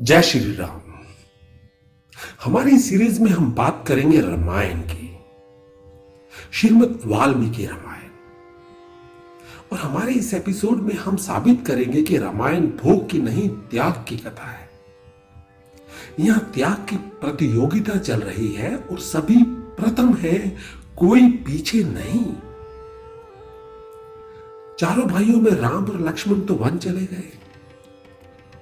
जय श्री राम। हमारी सीरीज़ में हम बात करेंगे रामायण की, श्रीमद वाल्मीकि रामायण। और हमारे इस एपिसोड में हम साबित करेंगे कि रामायण भोग की नहीं, त्याग की कथा है। यहाँ त्याग की प्रतियोगिता चल रही है और सभी प्रथम है, कोई पीछे नहीं। चारों भाइयों में राम और लक्ष्मण तो वन चले गए।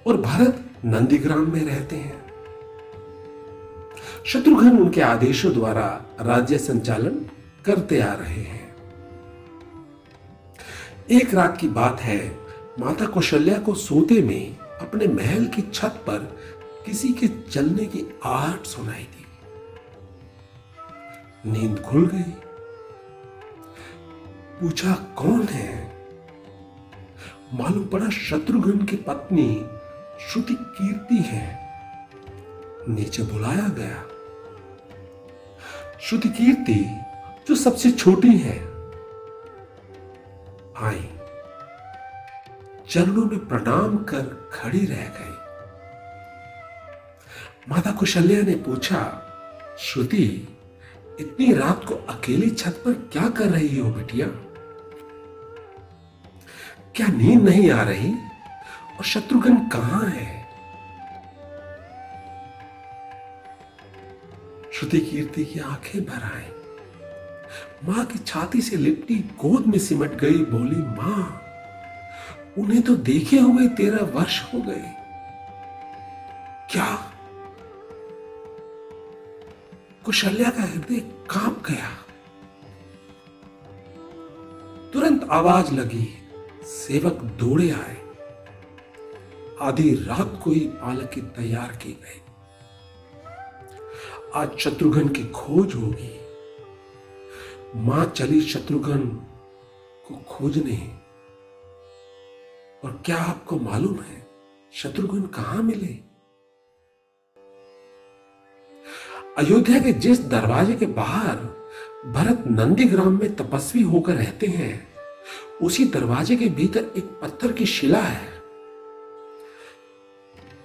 और भरत नंदीग्राम में रहते हैं। शत्रुघ्न उनके आदेशों द्वारा राज्य संचालन करते आ रहे हैं। एक रात की बात है, माता कौशल्या को सोते में अपने महल की छत पर किसी के चलने की आहट सुनाई दी। नींद खुल गई। पूछा, कौन है? मालूम पड़ा, शत्रुघ्न की पत्नी श्रुति कीर्ति है। नीचे बुलाया गया। श्रुति कीर्ति, जो सबसे छोटी है। आई। चरणों में प्रणाम कर खड़ी रह गई। माता कुशल्या ने पूछा, श्रुति, इतनी रात को अकेली छत पर क्या कर रही हो बिटिया? क्या नींद नहीं आ रही? और शत्रुघ्न कहाँ है? श्रुति कीर्ति की आँखें भर आई। माँ की छाती से लिपटी गोद में सिमट गई, बोली, माँ, उन्हें तो देखे हुए तेरह वर्ष हो गए। क्या? कुशल्या का हृदय काँप गया। तुरंत आवाज़ लगी। सेवक दौड़े आए। आधी रात को ही पालकी तैयार की गई। आज शत्रुघ्न की खोज होगी। माँ चली शत्रुघ्न को खोजने। और क्या आपको मालूम है, शत्रुघ्न कहाँ मिले? अयोध्या के जिस दरवाजे के बाहर भरत नंदीग्राम में तपस्वी होकर रहते हैं, उसी दरवाजे के भीतर एक पत्थर की शिला है।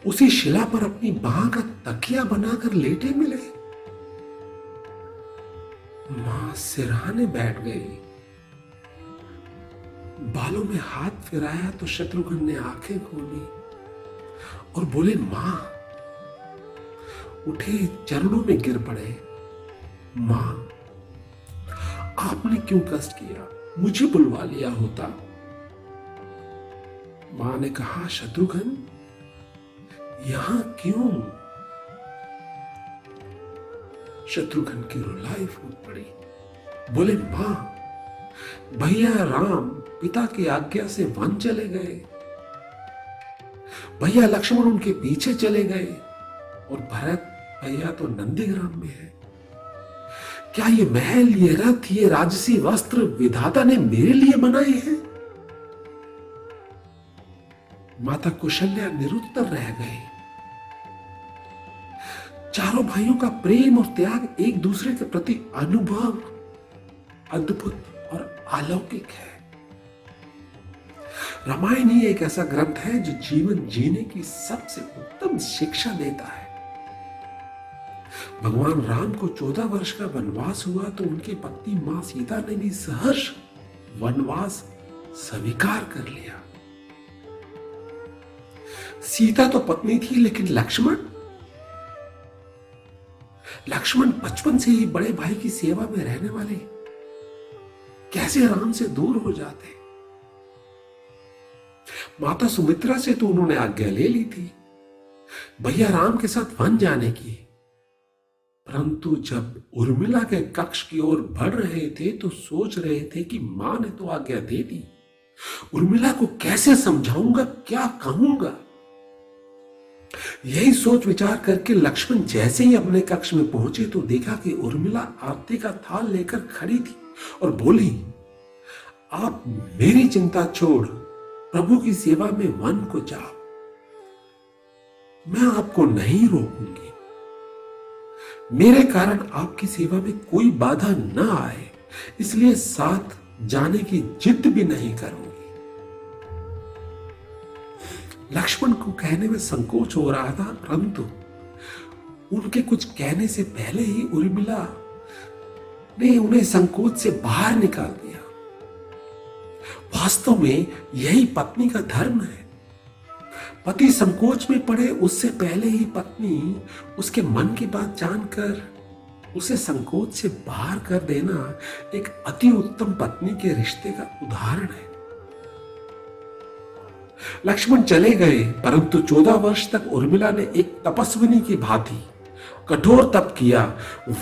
उसी शिला पर अपनी बाह का तकिया बनाकर लेटे मिले। माँ सिरहाने बैठ गई। बालों में हाथ फिराया तो शत्रुघ्न ने आँखें खोली और बोले, माँ। उठे चरणों में गिर पड़े। माँ, आपने क्यों कष्ट किया? मुझे बुलवा लिया होता। माँ ने कहा, शत्रुघ्न यहाँ क्यों? शत्रुघ्न की रुलाई फूट पड़ी। बोले, माँ, भैया राम पिता की आज्ञा से वन चले गए। भैया लक्ष्मण उनके पीछे चले गए। और भरत, भैया तो नंदीग्राम में है। क्या ये महल, ये रथ, ये राजसी वस्त्र विधाता ने मेरे लिए बनाए हैं? माता कुशल्या निरुत्तर रह गए चारों भाइयों का प्रेम और त्याग एक दूसरे के प्रति अनुभव, अद्भुत और अलौकिक है। रामायण ही एक ऐसा ग्रंथ है जो जीवन जीने की सबसे उत्तम शिक्षा देता है। भगवान राम को चौदह वर्ष का वनवास हुआ तो उनकी पत्नी माँ सीता ने भी सहर्ष वनवास स्वीकार कर लिया। सीता तो पत्नी थी, लेकिन लक्ष्मण लक्ष्मण बचपन से ही बड़े भाई की सेवा में रहने वाले कैसे राम से दूर हो जाते माता सुमित्रा से तो उन्होंने आज्ञा ले ली थी। भैया राम के साथ वन जाने की। परंतु जब उर्मिला के कक्ष की ओर बढ़ रहे थे तो सोच रहे थे कि माँ ने तो आज्ञा दे दी। उर्मिला को कैसे समझाऊँगा, क्या कहूँगा? यही सोच विचार करके लक्ष्मण जैसे ही अपने कक्ष में पहुँचे तो देखा कि उर्मिला आरती का थाल लेकर खड़ी थी और बोली, आप मेरी चिंता छोड़, प्रभु की सेवा में वन को जाओ। मैं आपको नहीं रोकूँगी। मेरे कारण आपकी सेवा में कोई बाधा ना आए, इसलिए साथ जाने की जिद भी नहीं करूँगी। लक्ष्मण को कहने में संकोच हो रहा था, परंतु उनके कुछ कहने से पहले ही उर्मिला ने उन्हें संकोच से बाहर निकाल दिया। वास्तव में यही पत्नी का धर्म है। पति संकोच में पड़े उससे पहले ही पत्नी उसके मन की बात जानकर उसे संकोच से बाहर कर देना एक अति उत्तम पत्नी के रिश्ते का उदाहरण है। लक्ष्मण चले गए, परंतु चौदह वर्ष तक उर्मिला ने एक तपस्विनी की भांति कठोर तप किया।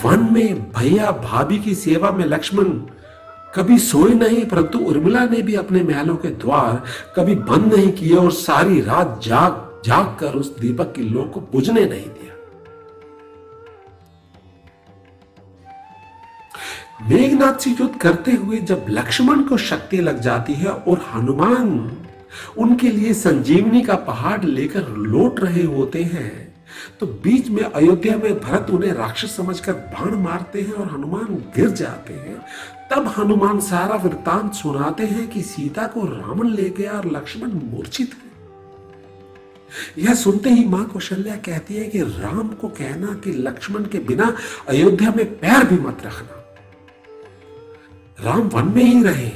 वन में भैया भाभी की सेवा में लक्ष्मण कभी सोए नहीं, परंतु उर्मिला ने भी अपने महलों के द्वार कभी बंद नहीं किए और सारी रात जाग जाग कर उस दीपक की लो को बुझने नहीं दिया। मेघनाथ से युद्ध करते हुए जब लक्ष्मण को शक्ति लग जाती है और हनुमान उनके लिए संजीवनी का पहाड़ लेकर लौट रहे होते हैं तो बीच में अयोध्या में भरत उन्हें राक्षस समझकर बाण मारते हैं और हनुमान गिर जाते हैं। तब हनुमान सारा वृत्तांत सुनाते हैं कि सीता को रावण ले गया और लक्ष्मण मूर्छित है। यह सुनते ही माँ कौशल्या कहती है कि राम को कहना कि लक्ष्मण के बिना अयोध्या में पैर भी मत रखना। राम वन में ही रहे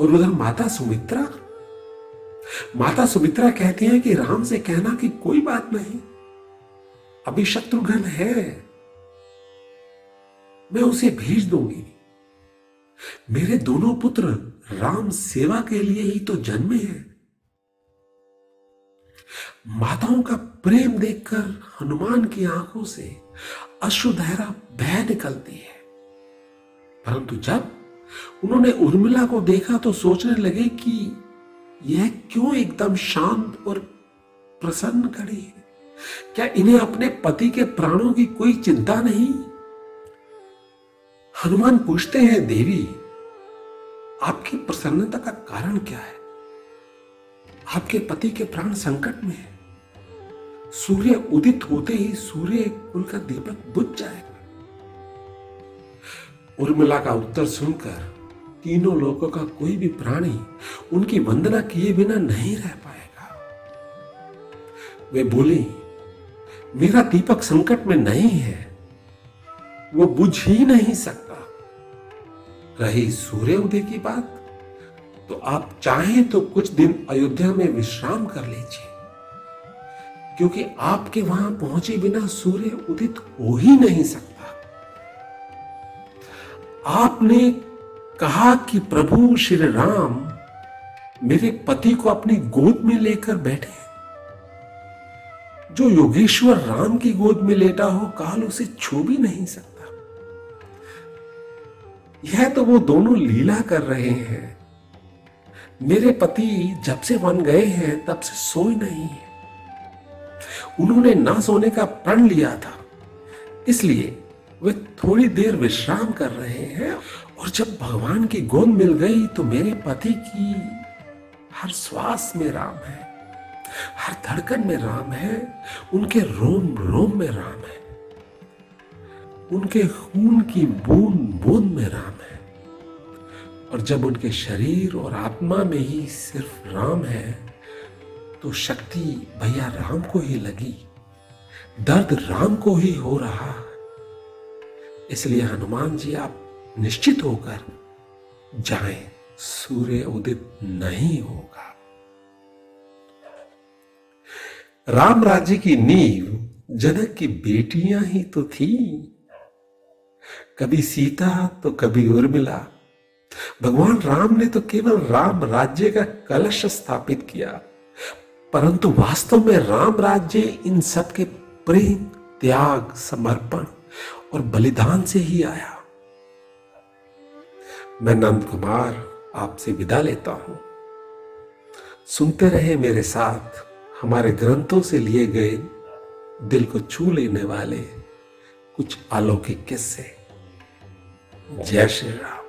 और उधर माता सुमित्रा माता सुमित्रा कहती है कि राम से कहना कि कोई बात नहीं। अभी शत्रुघ्न है। मैं उसे भेज दूँगी। मेरे दोनों पुत्र राम सेवा के लिए ही तो जन्मे हैं। माताओं का प्रेम देखकर हनुमान की आँखों से अश्रुधारा बह निकलती है। परंतु जब उन्होंने उर्मिला को देखा तो सोचने लगे कि यह क्यों एकदम शांत और प्रसन्न खड़ी है? क्या इन्हें अपने पति के प्राणों की कोई चिंता नहीं? हनुमान पूछते हैं, देवी, आपकी प्रसन्नता का कारण क्या है? आपके पति के प्राण संकट में है। सूर्य उदित होते ही सूर्य कुल का दीपक बुझ जाएगा। उर्मिला का उत्तर सुनकर तीनों लोगों का कोई भी प्राणी उनकी वंदना किए बिना नहीं रह पाएगा। वे बोली, मेरा दीपक संकट में नहीं है। वो बुझ ही नहीं सकता। रही सूर्य उदय की बात तो आप चाहें तो कुछ दिन अयोध्या में विश्राम कर लीजिए। क्योंकि आपके वहाँ पहुँचे बिना सूर्य उदित हो ही नहीं सकता। आपने कहा कि प्रभु श्री राम मेरे पति को अपनी गोद में लेकर बैठे जो योगेश्वर राम की गोद में लेटा हो, काल उसे छू भी नहीं सकता। यह तो वो दोनों लीला कर रहे हैं। मेरे पति जब से वन गए हैं, तब से सोए नहीं है। उन्होंने ना सोने का प्रण लिया था, इसलिए वे थोड़ी देर विश्राम कर रहे हैं। और जब भगवान की गोद मिल गई तो मेरे पति की हर श्वास में राम है, हर धड़कन में राम है, उनके रोम रोम में राम है, उनके खून की बूंद बूंद में राम है। और जब उनके शरीर और आत्मा में ही सिर्फ़ राम है तो शक्ति भैया राम को ही लगी, दर्द राम को ही हो रहा इसलिए हनुमान जी, आप निश्चित होकर जाएँ सूर्य उदित नहीं होगा। राम राज्य की नींव, जनक की बेटियाँ ही तो थी। कभी सीता तो कभी उर्मिला। भगवान राम ने तो केवल राम राज्य का कलश स्थापित किया, परंतु वास्तव में राम राज्य इन सब के प्रेम, त्याग, समर्पण और बलिदान से ही आया। मैं नंद कुमार आपसे विदा लेता हूँ। सुनते रहे मेरे साथ हमारे ग्रंथों से लिए गए दिल को छू लेने वाले कुछ अलौकिक किस्से। जय श्री राम।